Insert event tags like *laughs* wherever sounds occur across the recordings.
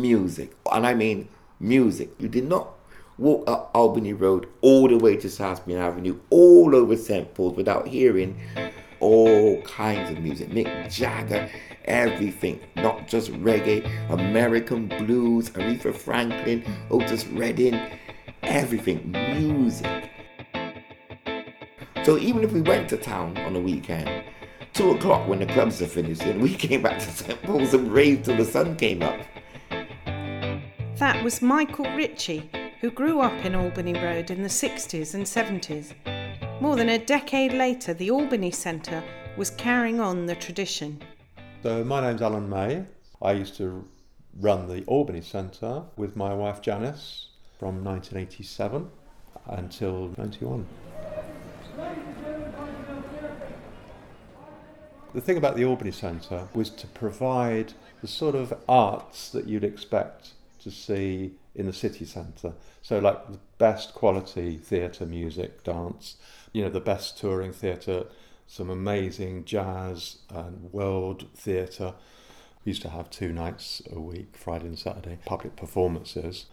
music. And I mean music. You did not walk up Albany Road all the way to Southmead Avenue, all over St. Paul's without hearing all kinds of music. Mick Jagger, everything, not just reggae, American blues, Aretha Franklin, Otis Redding, everything, music. So even if we went to town on a weekend, two o'clock when the clubs are finished, and we *laughs* came back to St. Paul's and raved till the sun came up. That was Michael Ritchie, who grew up in Albany Road in the 60s and 70s. More than a decade later, the Albany Centre was carrying on the tradition. So, my name's Alan May. I used to run the Albany Centre with my wife Janice from 1987 until 91. The thing about the Albany Centre was to provide the sort of arts that you'd expect to see in the city centre. So, like the best quality theatre, music, dance, you know, the best touring theatre, some amazing jazz and world theatre. We used to have two nights a week, Friday and Saturday, public performances.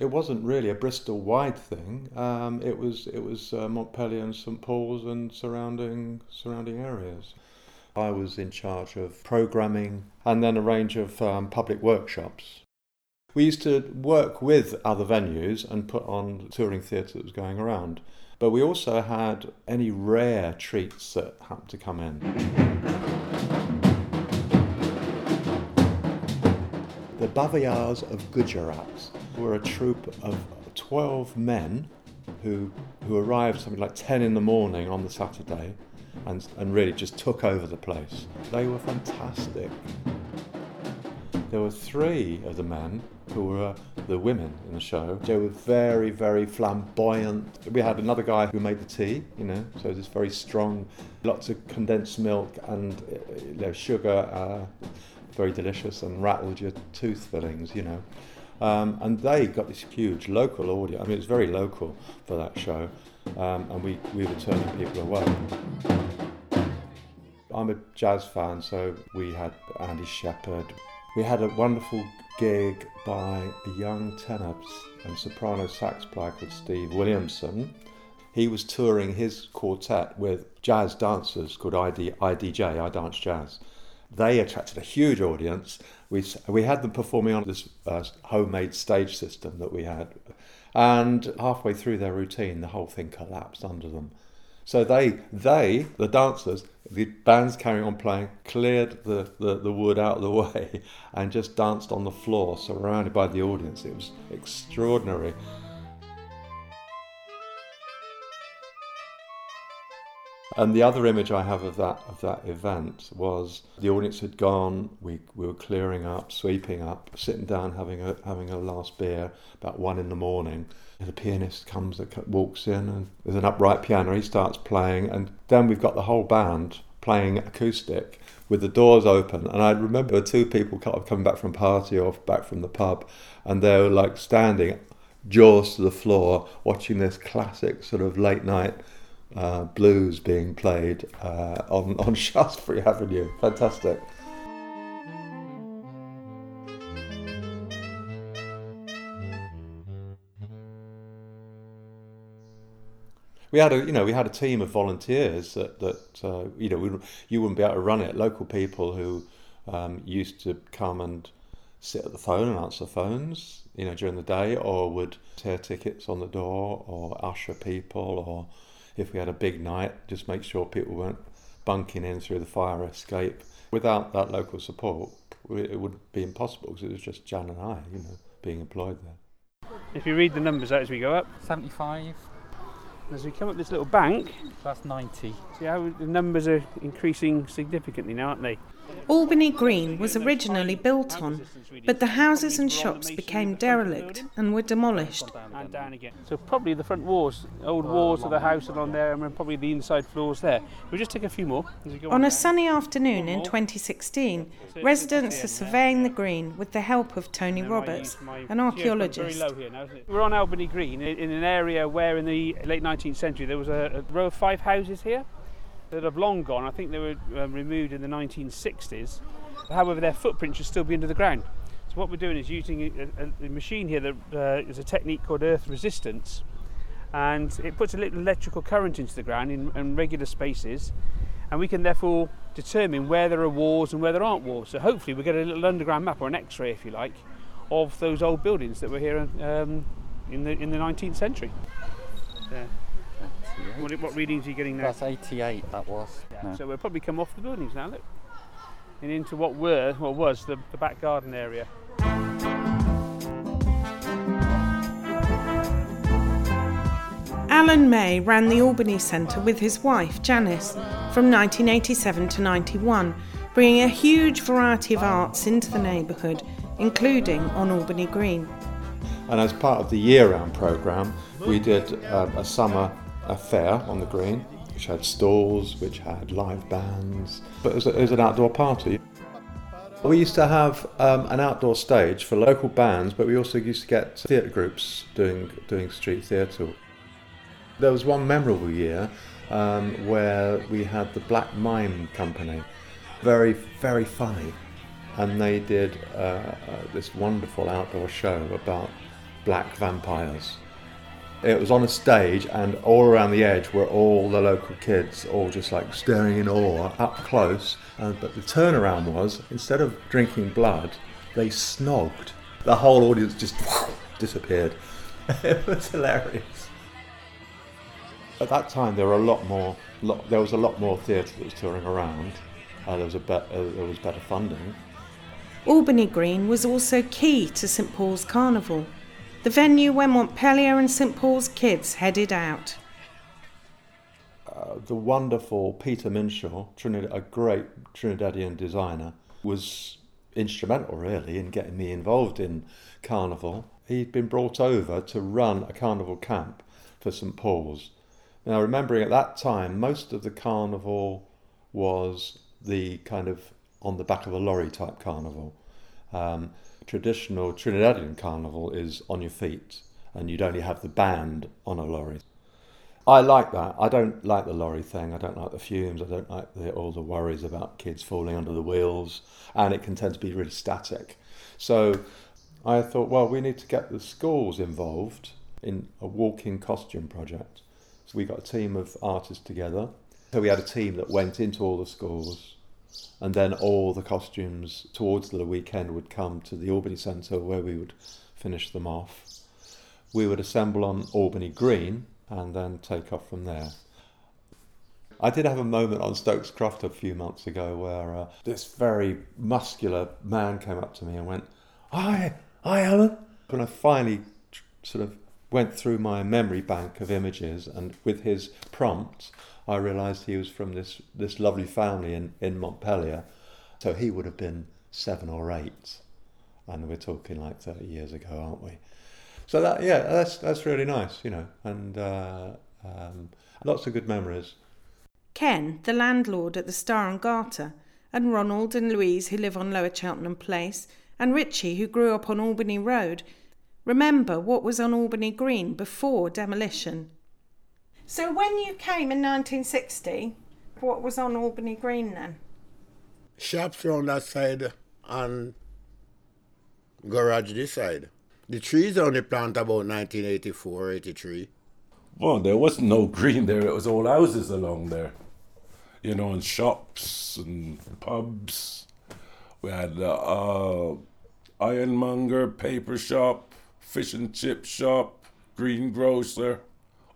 It wasn't really a Bristol-wide thing. Um, it was it was uh, Montpelier and St Paul's and surrounding surrounding areas. I was in charge of programming and then a range of um, public workshops we used to work with other venues and put on touring theatre that was going around. But we also had any rare treats that happened to come in. The Bavayars of Gujarat were a troupe of 12 men who, who arrived something like 10 in the morning on the Saturday and, and really just took over the place. They were fantastic. There were three of the men who were the women in the show. They were very, very flamboyant. We had another guy who made the tea, you know, so this very strong, lots of condensed milk and uh, you know, sugar, uh, very delicious and rattled your tooth fillings, you know. Um, and they got this huge local audience. I mean, it was very local for that show, um, and we, we were turning people away. I'm a jazz fan, so we had Andy Sheppard. We had a wonderful gig by a young tenor and soprano sax player called Steve Williamson. He was touring his quartet with jazz dancers called ID, IDJ, I Dance Jazz. They attracted a huge audience. We, we had them performing on this uh, homemade stage system that we had. And halfway through their routine, the whole thing collapsed under them. So they, they, the dancers, the band's carrying on playing, cleared the, the, the wood out of the *laughs* way and just danced on the floor, surrounded by the audience. It was extraordinary. And the other image I have of that of that event was the audience had gone. We, we were clearing up, sweeping up, sitting down, having a having a last beer about one in the morning. And the pianist comes, walks in, and there's an upright piano. He starts playing, and then we've got the whole band playing acoustic with the doors open. And I remember two people kind of coming back from party or back from the pub, and they were like standing jaws to the floor, watching this classic sort of late night uh, blues being played uh, on, on *laughs* Shaftesbury Avenue. Fantastic. we had a you know we had a team of volunteers that that uh, you know we, you wouldn't be able to run it. Local people who um, used to come and sit at the phone and answer phones, you know, during the day, or would tear tickets on the door, or usher people, or if we had a big night, just make sure people weren't bunking in through the fire escape. Without that local support, it would be impossible because it was just Jan and I, you know, being employed there. If you read the numbers out as we go up, 75. As we come up this little bank, that's 90. See how the numbers are increasing significantly now, aren't they? Albany Green was originally built on, but the houses and shops became derelict and were demolished. And down again. So probably the front walls, old walls of the house along there, and probably the inside floors there. We'll just take a few more. On a sunny afternoon in 2016, residents are surveying the green with the help of Tony Roberts, an archaeologist. We're on Albany Green in an area where in the late 19th century there was a row of five houses here that have long gone. I think they were um, removed in the 1960s. However, their footprints should still be under the ground. So what we're doing is using a, a, machine here that uh, is a technique called earth resistance, and it puts a little electrical current into the ground in, in regular spaces, and we can therefore determine where there are walls and where there aren't walls. So hopefully we get a little underground map or an X-ray, if you like, of those old buildings that were here um, in the in the 19th century. Yeah. What, what readings are you getting now? That's 88, that was. No. So we'll probably come off the buildings now, look. And into what were, well, was the, the back garden area. Alan May ran the Albany Centre with his wife, Janice, from 1987 to 91, bringing a huge variety of arts into the neighbourhood, including on Albany Green. And as part of the year round programme, we did uh, a summer affair on the green, which had stalls, which had live bands, but it was, a, it was an outdoor party. We used to have um, an outdoor stage for local bands, but we also used to get theatre groups doing, doing street theatre. There was one memorable year um, where we had the Black Mime Company, very, very funny, and they did uh, uh, this wonderful outdoor show about black vampires. It was on a stage, and all around the edge were all the local kids, all just like staring in awe up close. Uh, but the turnaround was instead of drinking blood, they snogged. The whole audience just *laughs* disappeared. *laughs* it was hilarious. At that time, there were a lot more. Lot, there was a lot more theatre that was touring around. Uh, there was a be- uh, there was better funding. Albany Green was also key to St Paul's Carnival, the venue where Montpelier and St Paul's kids headed out. Uh, the wonderful Peter Minshall, Trinidad, a great Trinidadian designer, was instrumental really in getting me involved in Carnival. He'd been brought over to run a Carnival camp for St Paul's. Now, remembering at that time, most of the Carnival was the kind of on the back of a lorry type Carnival. Um, traditional Trinidadian Carnival is on your feet and you'd only have the band on a lorry. I like that. I don't like the lorry thing. I don't like the fumes. I don't like the, all the worries about kids falling under the wheels, and it can tend to be really static. So I thought, well, we need to get the schools involved in a walking costume project. So we got a team of artists together. So we had a team that went into all the schools, and then all the costumes towards the weekend would come to the Albany Centre where we would finish them off. We would assemble on Albany Green and then take off from there. I did have a moment on Stokes Croft a few months ago where uh, this very muscular man came up to me and went, Hi, hi, Alan. When I finally sort of went through my memory bank of images and with his prompt, I realised he was from this, this lovely family in, in Montpelier. So he would have been seven or eight. And we're talking like 30 years ago, aren't we? So that yeah, that's that's really nice, you know, and uh, um, lots of good memories. Ken, the landlord at the Star and Garter, and Ronald and Louise, who live on Lower Cheltenham Place, and Richie, who grew up on Albany Road, remember what was on Albany Green before demolition. So when you came in 1960, what was on Albany Green then? Shops on that side and garage this side. The trees only planted about 1984, 83. Well, there was no *laughs* green there. It was all houses along there, you know, and shops and pubs. We had uh, uh, ironmonger, paper shop, fish and chip shop, greengrocer,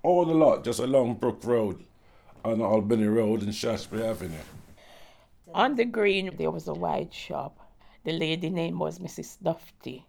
all the lot just along Brook Road, on Albany Road and Shaftesbury Avenue. On the green, there was a white shop. The lady name was Mrs. Duffy,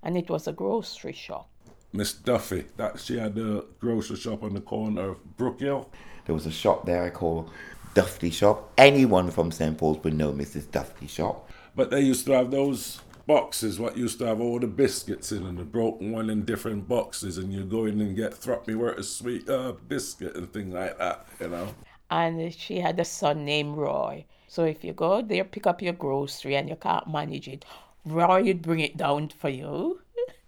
and it was a grocery shop. Miss Duffy, that she had a grocery shop on the corner of Brook Hill. There was a shop there I call Duffy Shop. Anyone from St Paul's would know Mrs. Duffy Shop. But they used to have those boxes, what used to have all the biscuits in and the broken one in different boxes, and you go in and get throp me worth a sweet uh, biscuit and things like that, you know. And she had a son named Roy. So if you go there, pick up your grocery and you can't manage it, Roy would bring it down for you.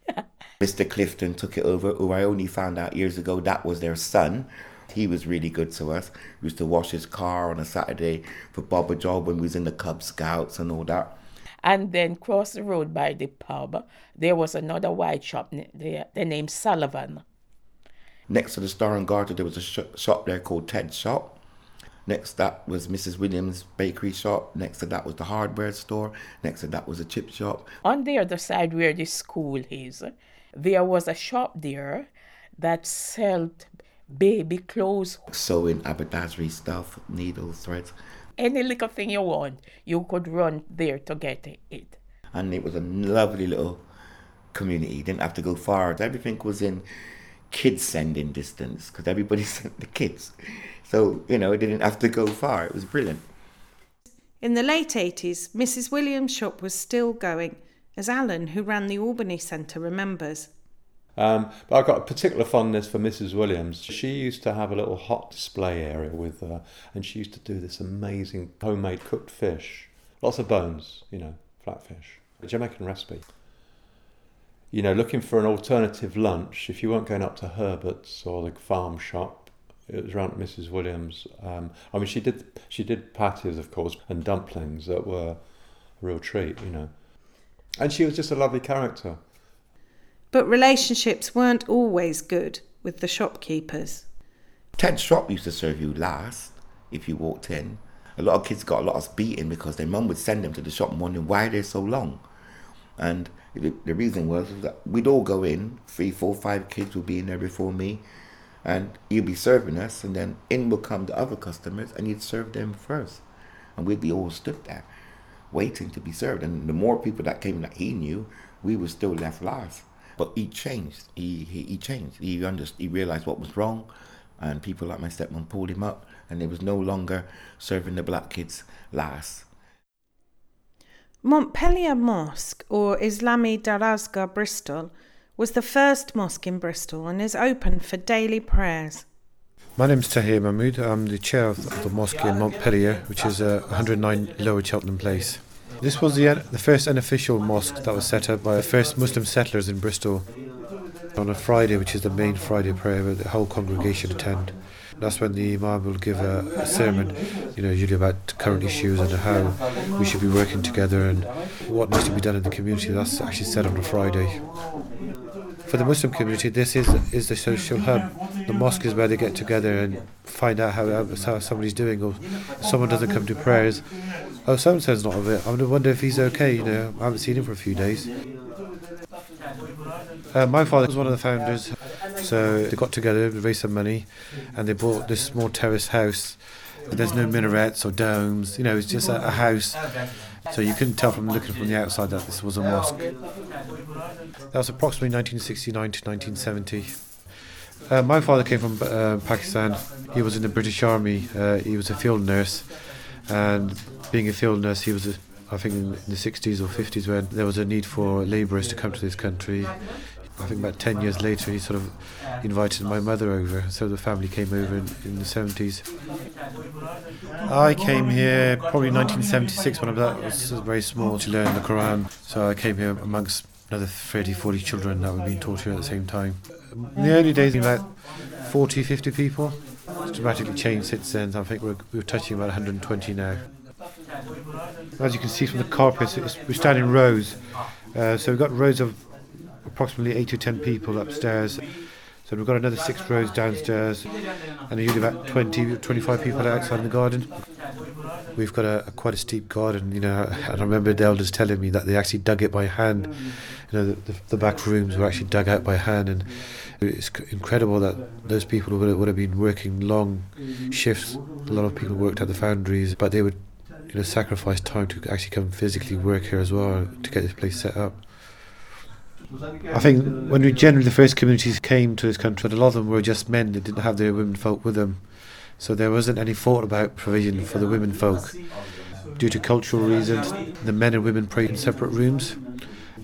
*laughs* Mr. Clifton took it over, who I only found out years ago that was their son. He was really good to us. We used to wash his car on a Saturday for Bob a Job when we was in the Cub Scouts and all that. And then cross the road by the pub, there was another white shop there, the name Sullivan. Next to the Star and Garter, there was a sh- shop there called Ted's Shop. Next to that was Mrs. Williams' bakery shop. Next to that was the hardware store. Next to that was a chip shop. On the other side where the school is, there was a shop there that sold baby clothes. Sewing, haberdashery stuff, needles, threads. Any little thing you want, you could run there to get it. And it was a lovely little community. You didn't have to go far. Everything was in kids sending distance because everybody *laughs* sent the kids. So, you know, it didn't have to go far. It was brilliant. In the late 80s, Mrs. Williams' shop was still going, as Alan, who ran the Albany Centre, remembers. Um, but I've got a particular fondness for Mrs. Williams. She used to have a little hot display area with her, and she used to do this amazing homemade cooked fish. Lots of bones, you know, flatfish. A Jamaican recipe. You know, looking for an alternative lunch, if you weren't going up to Herbert's or the farm shop, it was around Mrs. Williams. Um, I mean, she did she did patties, of course, and dumplings that were a real treat, you know. And she was just a lovely character. But relationships weren't always good with the shopkeepers. Ted's shop used to serve you last if you walked in. A lot of kids got a lot of beating because their mum would send them to the shop wondering why they're so long. And the, the reason was that we'd all go in, three, four, five kids would be in there before me, and you'd be serving us, and then in would come the other customers, and you'd serve them first. And we'd be all stood there, waiting to be served. And the more people that came that he knew, we were still left last. But he changed. He he, he changed. He understood. He realized what was wrong, and people like my stepmom pulled him up, and he was no longer serving the black kids last. Montpelier Mosque, or Islami Darasgah Bristol, was the first mosque in Bristol and is open for daily prayers. My name is Tahir Mahmood. I'm the chair of the mosque in Montpelier, which is uh, 109 Lower Cheltenham Place. This was the, the first unofficial mosque that was set up by the first Muslim settlers in Bristol. On a Friday, which is the main Friday prayer, where the whole congregation attend. That's when the Imam will give a, a sermon, you know, usually about current issues and how we should be working together and what needs to be done in the community. That's actually said on a Friday. For the Muslim community, this is is the social hub. The mosque is where they get together and find out how how somebody's doing, or someone doesn't come to prayers. Oh, so and so's not of it. I wonder if he's okay. You know, I haven't seen him for a few days. Uh, my father was one of the founders, so they got together, raised some money, and they bought this small terrace house. There's no minarets or domes, you know, it's just a, a house. So you couldn't tell from looking from the outside that this was a mosque. That was approximately 1969 to 1970. Uh, my father came from uh, Pakistan. He was in the British Army. Uh, he was a field nurse, and being a field nurse, he was, I think, in the 60s or 50s when there was a need for labourers to come to this country. I think about 10 years later, he sort of invited my mother over, so the family came over in, in the 70s. I came here probably 1976 when I was very small to learn the Quran, so I came here amongst another 30, 40 children that were being taught here at the same time. In the early days, about 40, 50 people. It's dramatically changed since then. I think we're, we're touching about 120 now. As you can see from the carpets, we stand in rows. Uh, so we've got rows of approximately 8 to 10 people upstairs. So we've got another six rows downstairs, and usually about 20, 25 people outside in the garden. We've got a, a, quite a steep garden, you know, and I remember the elders telling me that they actually dug it by hand. You know, the, the, the back rooms were actually dug out by hand, and it's incredible that those people would, would have been working long shifts. A lot of people worked at the foundries, but they would, you know, sacrifice time to actually come physically work here as well to get this place set up. I think when we generally the first communities came to this country, a lot of them were just men; they didn't have their women folk with them, so there wasn't any thought about provision for the women folk. Due to cultural reasons, the men and women prayed in separate rooms.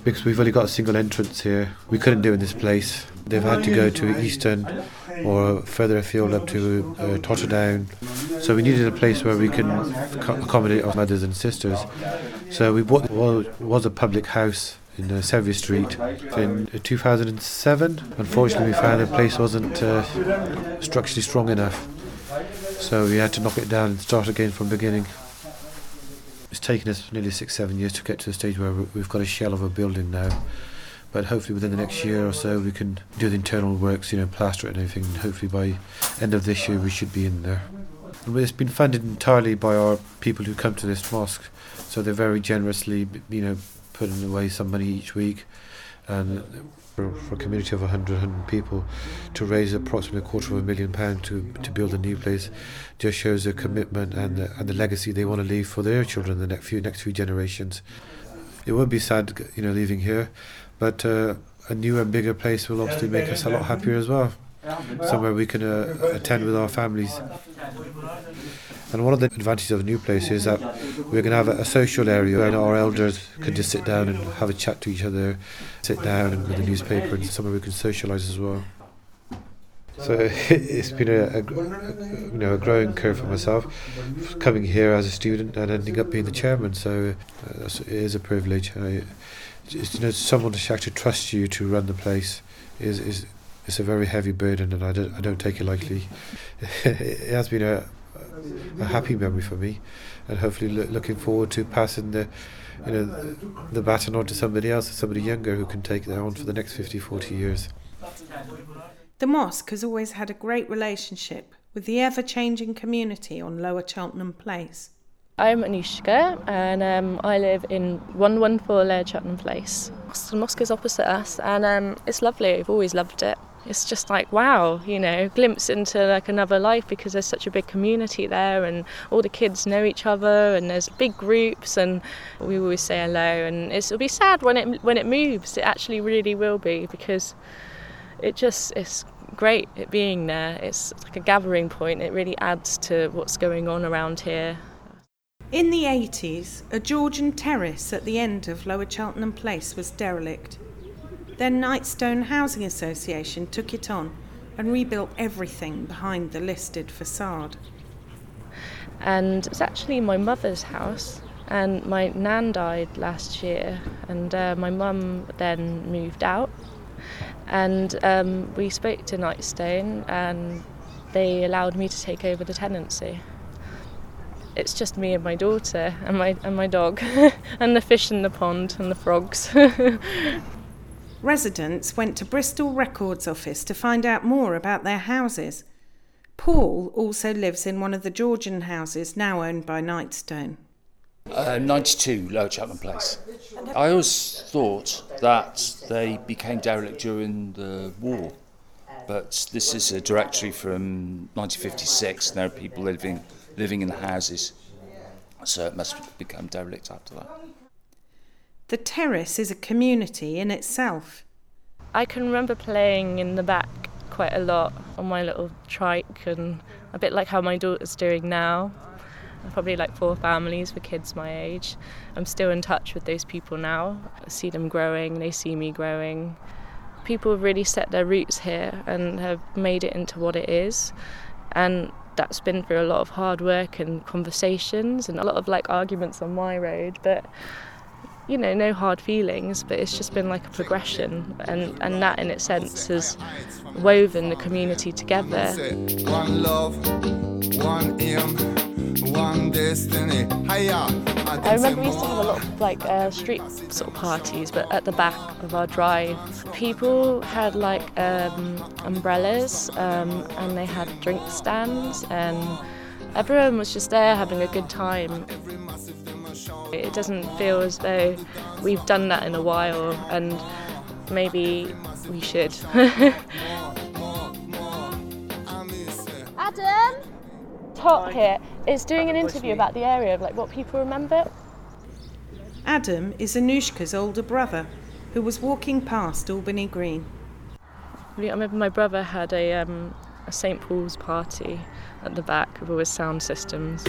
Because we've only got a single entrance here, we couldn't do it in this place. They've had to go to Easton or further afield up to uh, Totterdown. So we needed a place where we can accommodate our mothers and sisters. So we bought what was a public house in uh, Sevier Street in 2007. Unfortunately, we found the place wasn't uh, structurally strong enough, so we had to knock it down and start again from the beginning. it's taken us nearly six, seven years to get to the stage where we've got a shell of a building now. But hopefully within the next year or so we can do the internal works, you know, plaster it and everything. And hopefully by end of this year we should be in there. And It's been funded entirely by our people who come to this mosque, so they're very generously, you know, putting away some money each week, and for, for a community of 100, 100 people, to raise approximately a quarter of a million pound to to build a new place, just shows their commitment and the, and the legacy they want to leave for their children, the next few next few generations. It would be sad, you know, leaving here, but uh, a new and bigger place will obviously make us a lot happier as well. Somewhere we can uh, attend with our families. And one of the advantages of a new place is that we're going to have a, social area where our elders can just sit down and have a chat to each other, sit down and with the newspaper and somewhere we can socialise as well. So *laughs* it's been a, a, you know a growing curve for myself, coming here as a student and ending up being the chairman. So uh, it is a privilege. I, you know, someone to actually trust you to run the place is is it's a very heavy burden, and I don't I don't take it lightly. *laughs* it has been a a happy memory for me, and hopefully loo- looking forward to passing the you know the baton on to somebody else, somebody younger who can take that on for the next 50, 40 years. The mosque has always had a great relationship with the ever changing community on Lower Cheltenham Place. I'm Anushka and um, I live in 114 Lower Cheltenham Place. The mosque is opposite us and um, it's lovely. I've always loved it. It's just like wow, you know, glimpse into like another life because there's such a big community there and all the kids know each other and there's big groups and we always say hello and it'll be sad when it when it moves. It actually really will be because it just it's great it being there. It's like a gathering point. It really adds to what's going on around here. In the 80s, a Georgian terrace at the end of Lower Cheltenham Place was derelict. Then Knightstone Housing Association took it on and rebuilt everything behind the listed facade. and it's actually my mother's house. And my nan died last year, and uh, my mum then moved out. And um, we spoke to Knightstone, and they allowed me to take over the tenancy. It's just me and my daughter, and my and my dog, *laughs* and the fish in the pond, and the frogs. *laughs* Residents went to Bristol Records Office to find out more about their houses. Paul also lives in one of the Georgian houses now owned by Knightstone. Uh, 92 Lower Cheltenham Place. I always thought that they became derelict during the war, but this is a directory from 1956. and There are people living living in the houses, so it must become derelict after that. The terrace is a community in itself. I can remember playing in the back quite a lot on my little trike, and a bit like how my daughter's doing now. Probably like four families for kids my age. I'm still in touch with those people now. I see them growing, they see me growing. People have really set their roots here and have made it into what it is. And that's been through a lot of hard work and conversations and a lot of like arguments on my road, but you know, no hard feelings, but it's just been like a progression, and, and that in its sense has woven the community together. One love, one aim, one destiny. Hiya. I remember we used to have a lot of like uh, street sort of parties, but at the back of our drive, people had like um, umbrellas um, and they had drink stands, and everyone was just there having a good time. It doesn't feel as though we've done that in a while, and maybe we should. *laughs* Top here is doing an interview about the area of like what people remember. Adam is Anushka's older brother who was walking past Albany Green. I remember my brother had a, um, a St Paul's party at the back with all his sound systems,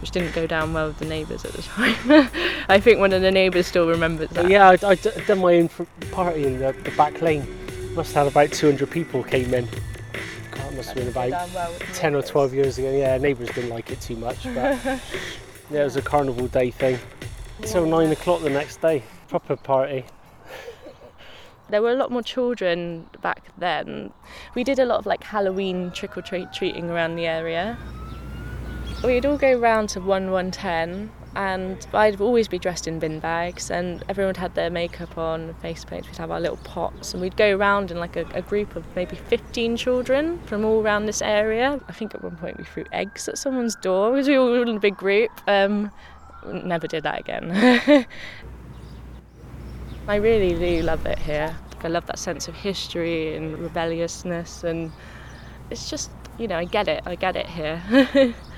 which didn't go down well with the neighbours at the time. *laughs* I think one of the neighbours still remembers that. Yeah, I'd, I'd done my own party in the, the back lane. Must have had about 200 people came in. God, it must have been about well 10 or 12 years ago. Yeah, neighbours didn't like it too much, but *laughs* yeah, it was a carnival day thing. Till nine o'clock the next day, proper party. There were a lot more children back then. We did a lot of like Halloween trick or treat treating around the area. We'd all go round to 1 110 and I'd always be dressed in bin bags and everyone had their makeup on, face paint, we'd have our little pots and we'd go around in like a, a group of maybe 15 children from all around this area. I think at one point we threw eggs at someone's door because we were all in a big group. Um, never did that again. *laughs* I really do love it here. I love that sense of history and rebelliousness and it's just, you know, I get it, I get it here. *laughs*